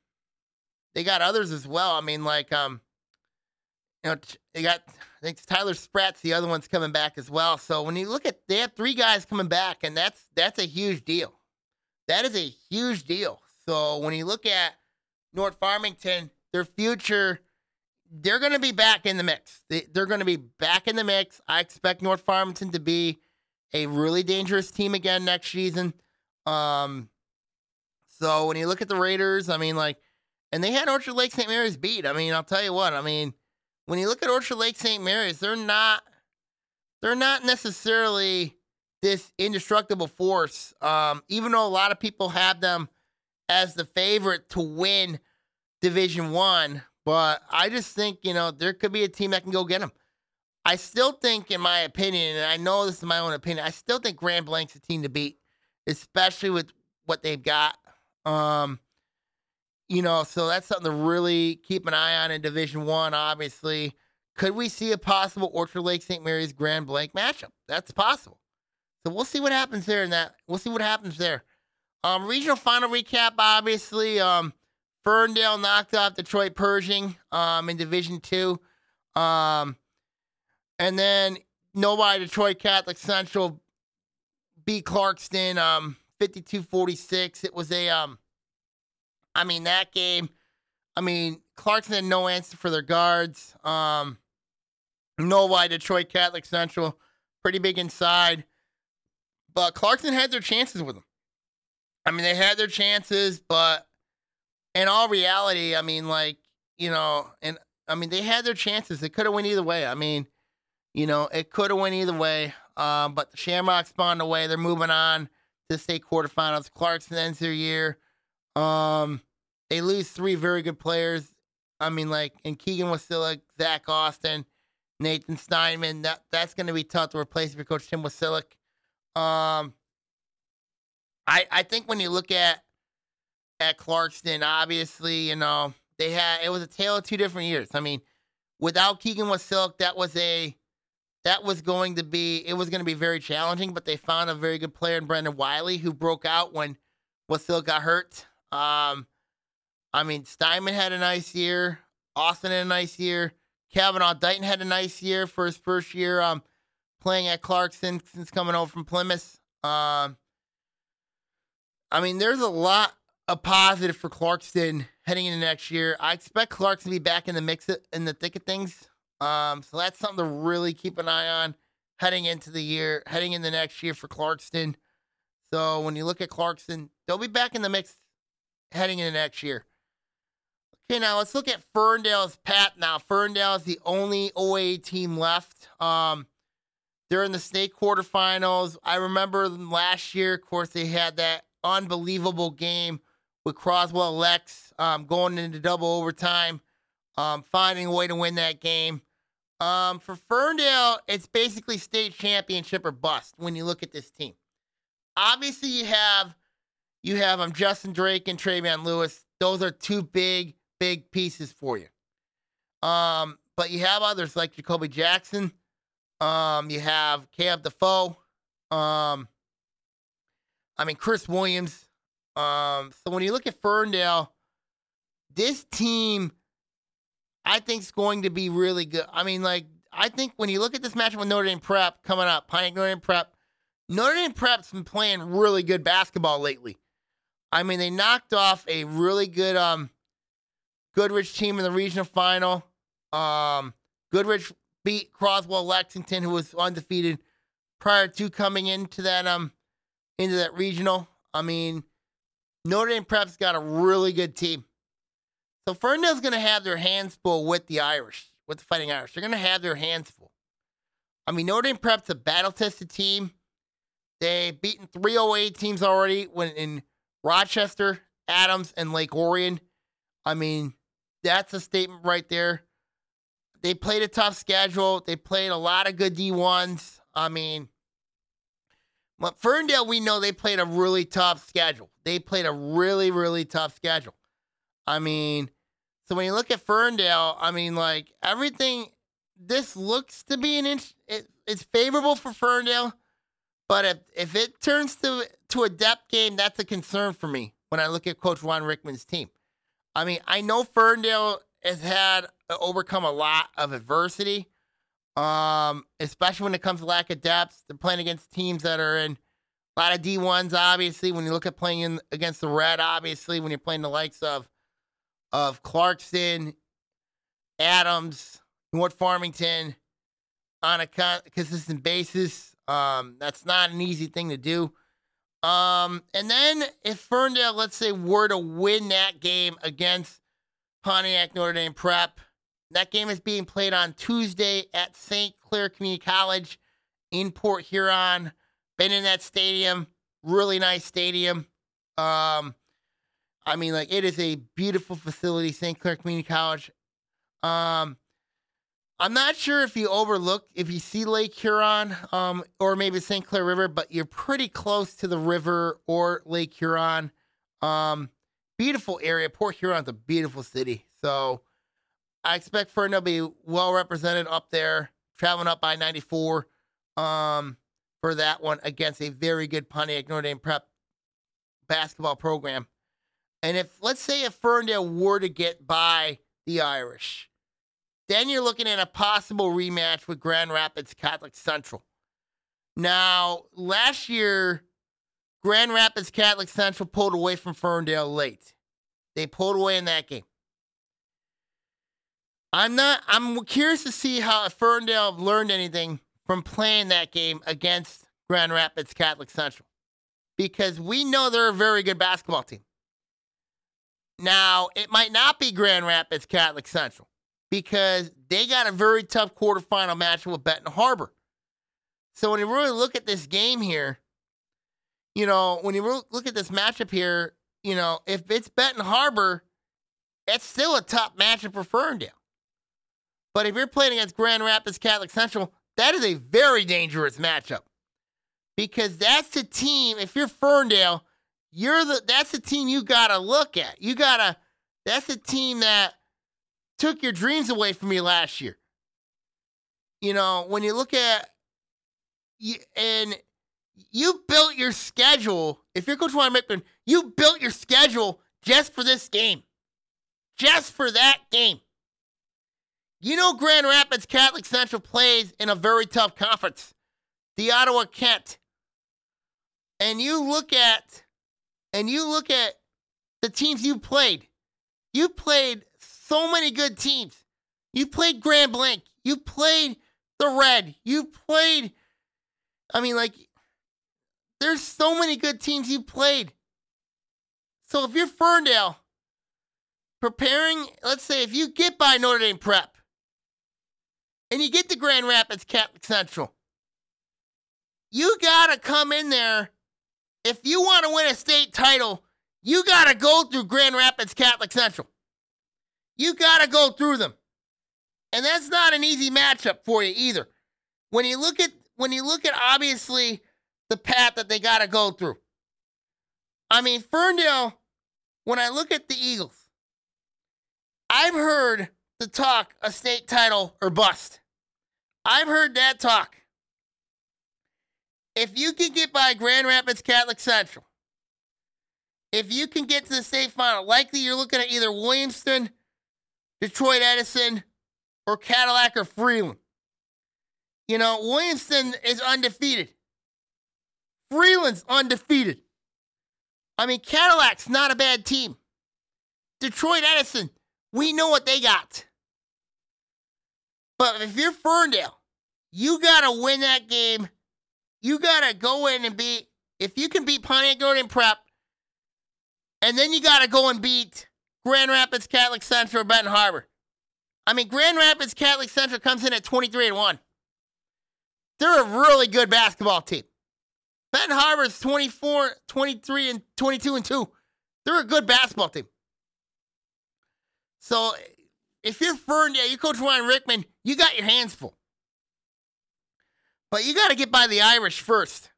they got others as well. I mean, like um, you know, they got I think Tyler Spratt's the other one's coming back as well. So when you look at they have three guys coming back, and that's that's a huge deal. That is a huge deal. So when you look at North Farmington, their future they're going to be back in the mix. They, are going to be back in the mix. I expect North Farmington to be a really dangerous team again next season. Um, so when you look at the Raiders, I mean, like, and they had Orchard Lake St. Mary's beat. I mean, I'll tell you what. I mean, when you look at Orchard Lake St. Mary's, they're not, they're not necessarily this indestructible force. Um, even though a lot of people have them as the favorite to win Division One. But I just think, you know, there could be a team that can go get them. I still think, in my opinion, and I know this is my own opinion, I still think Grand Blanc's a team to beat, especially with what they've got. Um, you know, so that's something to really keep an eye on in Division One. Obviously, could we see a possible Orchard Lake St. Mary's Grand Blanc matchup? That's possible. So we'll see what happens there. In that, we'll see what happens there. Um, regional final recap. Obviously, um, Ferndale knocked off Detroit Pershing um, in Division Two. Um, and then nobody Detroit Catholic Central beat Clarkston um 52-46. It was a um I mean that game I mean Clarkston had no answer for their guards. Um nobody Detroit Catholic Central pretty big inside. But Clarkston had their chances with them. I mean they had their chances, but in all reality, I mean, like, you know, and I mean, they had their chances. They could have went either way. I mean, you know, it could have went either way. Um, but the Shamrocks spawned away. They're moving on to state quarterfinals. Clarkson ends their year. Um, they lose three very good players. I mean, like, and Keegan Wasilic, Zach Austin, Nathan Steinman. That that's going to be tough to replace for Coach Tim Wasilic. Um, I I think when you look at at Clarkston, obviously, you know, they had it was a tale of two different years. I mean, without Keegan Wasilk, that was a that was going to be it was going to be very challenging, but they found a very good player in Brendan Wiley who broke out when Wasilk got hurt. Um, I mean, Steinman had a nice year. Austin had a nice year. Kavanaugh Dighton had a nice year for his first year um, playing at Clarkson since coming over from Plymouth. Um, I mean, there's a lot of positive for Clarkson heading into next year. I expect Clarkson to be back in the mix in the thick of things. Um, so that's something to really keep an eye on heading into the year, heading in the next year for Clarkston. So when you look at Clarkston, they'll be back in the mix heading into next year. Okay, now let's look at Ferndale's path. Now Ferndale is the only OA team left. Um, they're in the state quarterfinals. I remember last year, of course, they had that unbelievable game with Croswell Lex um, going into double overtime, um, finding a way to win that game. Um, for Ferndale, it's basically state championship or bust when you look at this team. Obviously, you have you have um, Justin Drake and Travion Lewis. Those are two big, big pieces for you. Um, but you have others like Jacoby Jackson. Um, you have Cab Defoe. Um, I mean Chris Williams. Um, so when you look at Ferndale, this team, I think, is going to be really good. I mean, like, I think when you look at this matchup with Notre Dame Prep coming up, Pine Notre Dame Prep, Notre Dame Prep's been playing really good basketball lately. I mean, they knocked off a really good um Goodrich team in the regional final. Um, Goodrich beat Croswell Lexington, who was undefeated prior to coming into that um into that regional. I mean, Notre Dame Prep's got a really good team. So Ferndale's going to have their hands full with the Irish, with the Fighting Irish. They're going to have their hands full. I mean, Notre Dame Prep's a battle tested team. They've beaten 308 teams already when in Rochester, Adams, and Lake Orion. I mean, that's a statement right there. They played a tough schedule. They played a lot of good D1s. I mean, but Ferndale, we know they played a really tough schedule. They played a really, really tough schedule. I mean, so when you look at Ferndale, I mean, like everything, this looks to be an inch. It, it's favorable for Ferndale, but if if it turns to to a depth game, that's a concern for me when I look at Coach Ron Rickman's team. I mean, I know Ferndale has had uh, overcome a lot of adversity, um, especially when it comes to lack of depth. They're playing against teams that are in a lot of D1s, obviously. When you look at playing in, against the Red, obviously, when you're playing the likes of of Clarkson, Adams, North Farmington on a consistent basis. Um, that's not an easy thing to do. Um, and then if Ferndale, let's say, were to win that game against Pontiac Notre Dame Prep, that game is being played on Tuesday at St. Clair Community College in Port Huron. Been in that stadium, really nice stadium. Um, I mean, like it is a beautiful facility, St. Clair Community College. Um, I'm not sure if you overlook if you see Lake Huron, um, or maybe St. Clair River, but you're pretty close to the river or Lake Huron. Um, beautiful area. Port Huron's a beautiful city, so I expect Fern to be well represented up there, traveling up by 94 um, for that one against a very good Pontiac Notre Dame Prep basketball program. And if, let's say, if Ferndale were to get by the Irish, then you're looking at a possible rematch with Grand Rapids Catholic Central. Now, last year, Grand Rapids Catholic Central pulled away from Ferndale late. They pulled away in that game. I'm not. I'm curious to see how Ferndale learned anything from playing that game against Grand Rapids Catholic Central, because we know they're a very good basketball team. Now, it might not be Grand Rapids Catholic Central because they got a very tough quarterfinal match with Benton Harbor. So when you really look at this game here, you know, when you look at this matchup here, you know, if it's Benton Harbor, it's still a top matchup for Ferndale. But if you're playing against Grand Rapids Catholic Central, that is a very dangerous matchup because that's the team. If you're Ferndale, you're the that's the team you gotta look at. You gotta that's the team that took your dreams away from you last year. You know, when you look at you and you built your schedule. If you're Coach Ron you built your schedule just for this game, just for that game. You know, Grand Rapids Catholic Central plays in a very tough conference, the Ottawa Kent. And you look at and you look at the teams you played, you played so many good teams. You played Grand Blanc. You played the Red. You played, I mean, like, there's so many good teams you played. So if you're Ferndale, preparing, let's say if you get by Notre Dame Prep and you get to Grand Rapids Catholic Central, you got to come in there if you want to win a state title, you got to go through Grand Rapids Catholic Central. You got to go through them. And that's not an easy matchup for you either. When you look at when you look at obviously the path that they got to go through. I mean, Ferndale, when I look at the Eagles, I've heard the talk a state title or bust. I've heard that talk if you can get by Grand Rapids Catholic Central, if you can get to the state final, likely you're looking at either Williamston, Detroit Edison, or Cadillac or Freeland. You know, Williamston is undefeated. Freeland's undefeated. I mean, Cadillac's not a bad team. Detroit Edison, we know what they got. But if you're Ferndale, you got to win that game you got to go in and beat if you can beat Pontiac Notre Dame Prep, and then you got to go and beat Grand Rapids Catholic Central or Benton Harbor. I mean, Grand Rapids Catholic Central comes in at 23 and 1. They're a really good basketball team. Benton Harbor's 24, 23, and 22 and 2. They're a good basketball team. So if you're Ferndale, you coach Ryan Rickman, you got your hands full. But you got to get by the Irish first.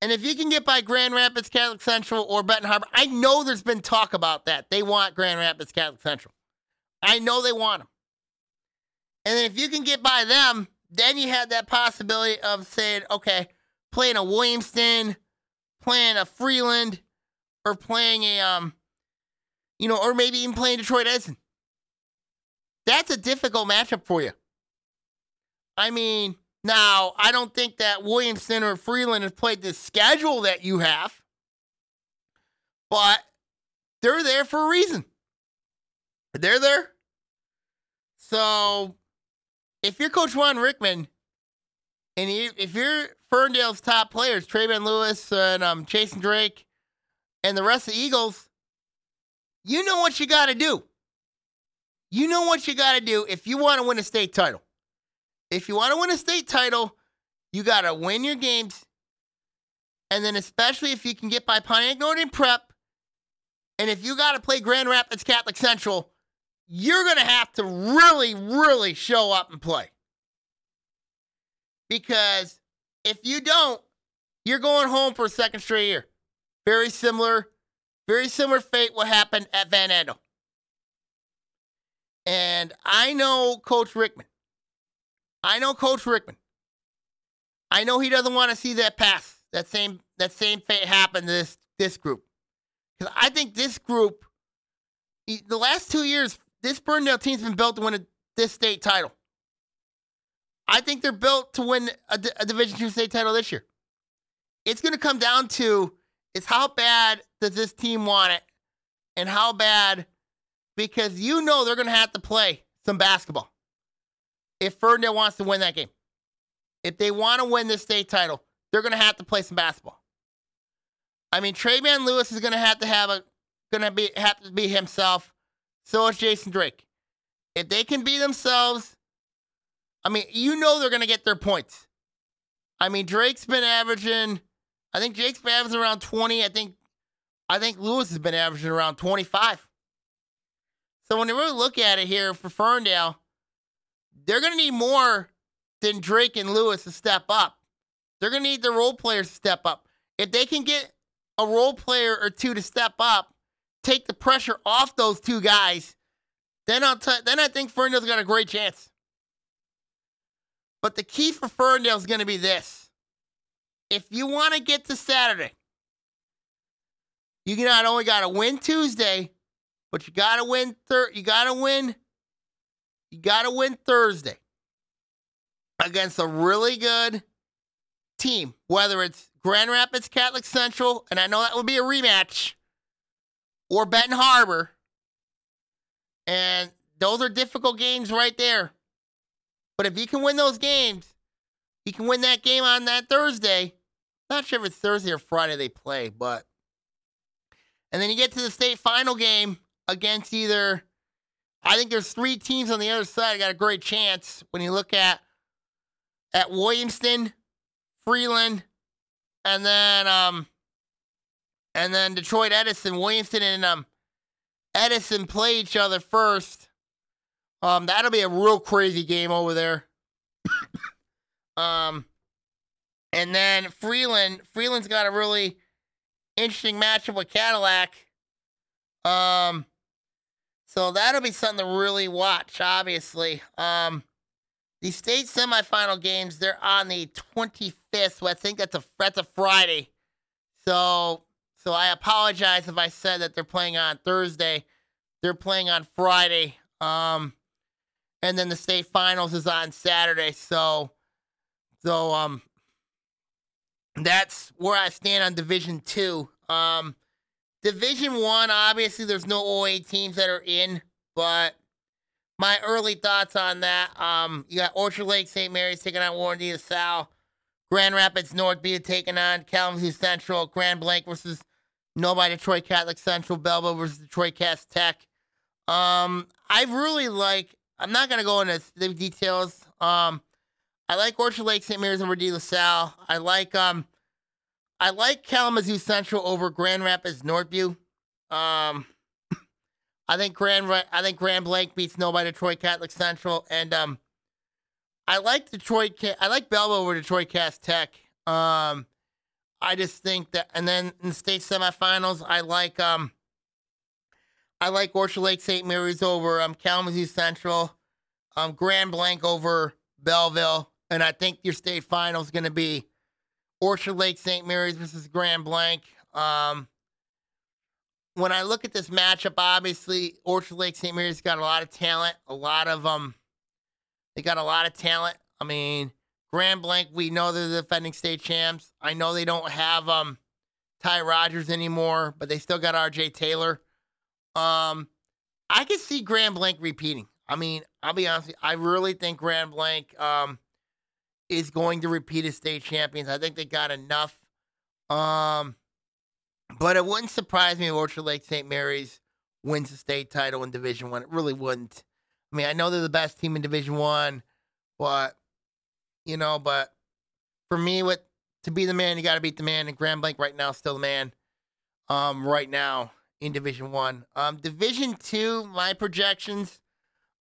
And if you can get by Grand Rapids Catholic Central or Benton Harbor, I know there's been talk about that. They want Grand Rapids Catholic Central. I know they want them. And then if you can get by them, then you have that possibility of saying, okay, playing a Williamston, playing a Freeland, or playing a um, you know, or maybe even playing Detroit Edison. That's a difficult matchup for you. I mean, now I don't think that Williamston or Freeland has played the schedule that you have, but they're there for a reason. They're there. So if you're Coach Juan Rickman, and if you're Ferndale's top players, Trayvon Lewis and um, Jason Drake, and the rest of the Eagles, you know what you got to do. You know what you got to do if you want to win a state title. If you want to win a state title, you got to win your games. And then, especially if you can get by Pontiac Notre Dame Prep, and if you got to play Grand Rapids Catholic Central, you're going to have to really, really show up and play. Because if you don't, you're going home for a second straight year. Very similar, very similar fate what happened at Van Andel. And I know Coach Rickman. I know Coach Rickman. I know he doesn't want to see that pass, that same that same fate happen to this this group. Because I think this group, the last two years, this Ferndale team's been built to win a, this state title. I think they're built to win a, a Division two state title this year. It's going to come down to is how bad does this team want it, and how bad because you know they're going to have to play some basketball if Ferndale wants to win that game. If they want to win this state title, they're going to have to play some basketball. I mean, Trayvon Lewis is going to have to have a going to be have to be himself. So is Jason Drake. If they can be themselves, I mean, you know they're going to get their points. I mean, Drake's been averaging. I think Jake's been averaging around 20. I think I think Lewis has been averaging around 25. So when you really look at it here for Ferndale, they're going to need more than Drake and Lewis to step up. They're going to need the role players to step up. If they can get a role player or two to step up, take the pressure off those two guys, then I'll t- then I think Ferndale's got a great chance. But the key for Ferndale is going to be this: if you want to get to Saturday, you not only got to win Tuesday, but you got to win third. you got to win you got to win Thursday against a really good team, whether it's Grand Rapids Catholic Central, and I know that would be a rematch, or Benton Harbor. And those are difficult games right there. But if you can win those games, you can win that game on that Thursday. Not sure if it's Thursday or Friday they play, but. And then you get to the state final game against either I think there's three teams on the other side that got a great chance when you look at at Williamston, Freeland, and then um and then Detroit Edison, Williamston and um Edison play each other first. Um that'll be a real crazy game over there. um and then Freeland, Freeland's got a really interesting matchup with Cadillac. Um so that'll be something to really watch, obviously. Um, the state semifinal games, they're on the 25th. So I think that's a that's a Friday. So so I apologize if I said that they're playing on Thursday. They're playing on Friday. Um, and then the state finals is on Saturday. So so um that's where I stand on Division Two. Um, Division one, obviously, there's no OA teams that are in, but my early thoughts on that. Um, you got Orchard Lake St. Mary's taking on Warren De La Salle. Grand Rapids North Northview taking on Kalamazoo Central. Grand Blanc versus Novi Detroit Catholic Central. Belleville versus Detroit Cass Tech. Um, I really like. I'm not gonna go into the details. Um, I like Orchard Lake St. Mary's over De La Salle. I like um, I like Kalamazoo Central over Grand Rapids Northview. Um, I think Grand I think Grand Blanc beats Novi Detroit Catholic Central, and um, I like Detroit. I like Belleville over Detroit Cass Tech. Um, I just think that, and then in the state semifinals, I like um, I like Orchard Lake St. Mary's over um Kalamazoo Central, um Grand Blanc over Belleville, and I think your state final is going to be Orchard Lake St. Mary's versus Grand Blanc. Um, when I look at this matchup, obviously Orchard Lake St. Mary's got a lot of talent, a lot of um they got a lot of talent. I mean, Grand Blanc, we know they're the defending state champs. I know they don't have um Ty Rogers anymore, but they still got RJ Taylor. Um, I could see Grand Blanc repeating. I mean, I'll be honest, you, I really think Grand Blanc um is going to repeat as state champions. I think they got enough. Um, but it wouldn't surprise me if Orchard Lake St. Mary's wins the state title in Division One. It really wouldn't. I mean, I know they're the best team in Division One, but you know, but for me, what to be the man, you got to beat the man. And Grand Blanc right now is still the man. Um, right now in Division One, um, Division Two, my projections.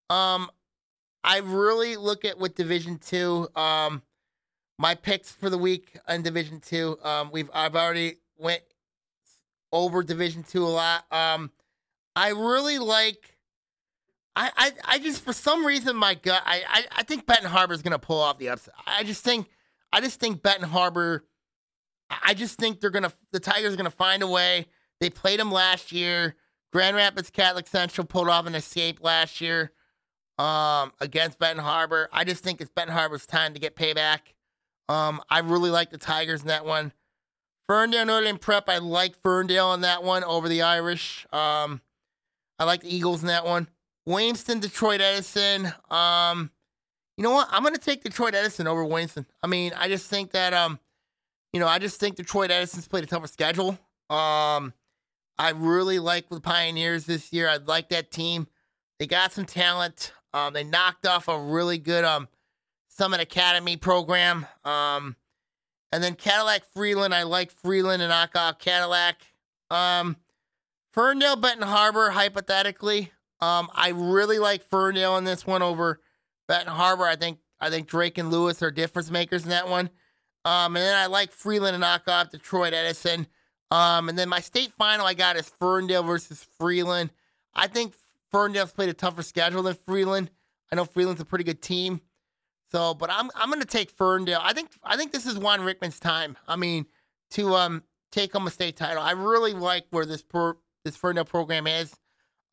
Um, I really look at with Division Two. Um, my picks for the week in Division Two. Um, we've I've already went over Division Two a lot. Um, I really like I, I, I just for some reason my gut I, I, I think Benton Harbor is gonna pull off the upset. I just think I just think Benton Harbor. I just think they're gonna the Tigers are gonna find a way. They played them last year. Grand Rapids Catholic Central pulled off an escape last year um, against Benton Harbor. I just think it's Benton Harbor's time to get payback. Um, I really like the Tigers in that one. Ferndale Notre Dame Prep. I like Ferndale in that one over the Irish. Um, I like the Eagles in that one. Williamston, Detroit Edison. Um, you know what? I'm gonna take Detroit Edison over Williamston. I mean, I just think that um, you know, I just think Detroit Edison's played a tougher schedule. Um, I really like the Pioneers this year. I like that team. They got some talent. Um, they knocked off a really good um Summit Academy program. Um, and then Cadillac Freeland. I like Freeland and off Cadillac. Um, Ferndale Benton Harbor, hypothetically. Um, I really like Ferndale in this one over Benton Harbor. I think I think Drake and Lewis are difference makers in that one. Um, and then I like Freeland and off Detroit Edison. Um, and then my state final I got is Ferndale versus Freeland. I think Ferndale's played a tougher schedule than Freeland. I know Freeland's a pretty good team. So, but I'm I'm gonna take Ferndale. I think I think this is Juan Rickman's time. I mean, to um take home a state title. I really like where this pro, this Ferndale program is.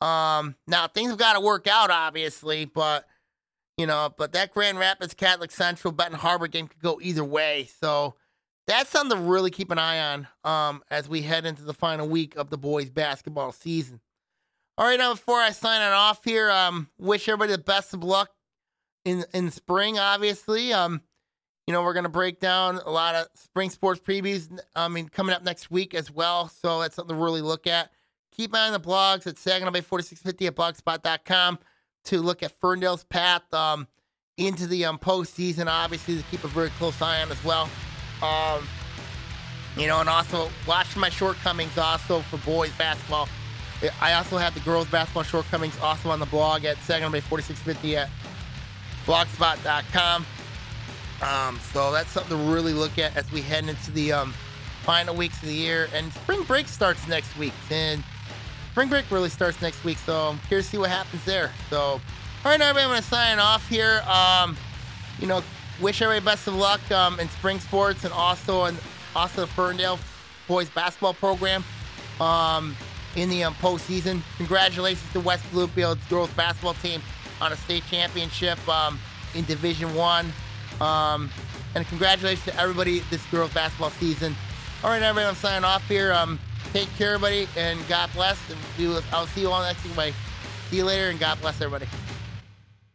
Um, now things have got to work out, obviously, but you know, but that Grand Rapids Catholic Central Benton Harbor game could go either way. So that's something to really keep an eye on um, as we head into the final week of the boys basketball season. All right, now before I sign it off here, um, wish everybody the best of luck in in spring. Obviously, um, you know we're gonna break down a lot of spring sports previews. I mean, coming up next week as well. So that's something to really look at. Keep an eye on the blogs at Saginaw Bay 4650 at blogspot.com to look at Ferndale's path um, into the um, postseason, obviously, to keep a very close eye on as well. Um, you know, and also watch my shortcomings also for boys basketball. I also have the girls basketball shortcomings also on the blog at Saginaw Bay 4650 at blogspot.com. Um, so that's something to really look at as we head into the um, final weeks of the year. And spring break starts next week. And spring break really starts next week, so I'm curious to see what happens there. So, all right, everybody, I'm going to sign off here. Um, you know, wish everybody best of luck um, in spring sports and also in also the Ferndale boys basketball program um, in the um, postseason. Congratulations to West Bloomfield girls basketball team on a state championship um, in Division One, um, and congratulations to everybody this girls basketball season. All right, everybody, I'm signing off here. Um, Take care, everybody, and God bless. And we will, I'll see you all next week. See you later, and God bless everybody.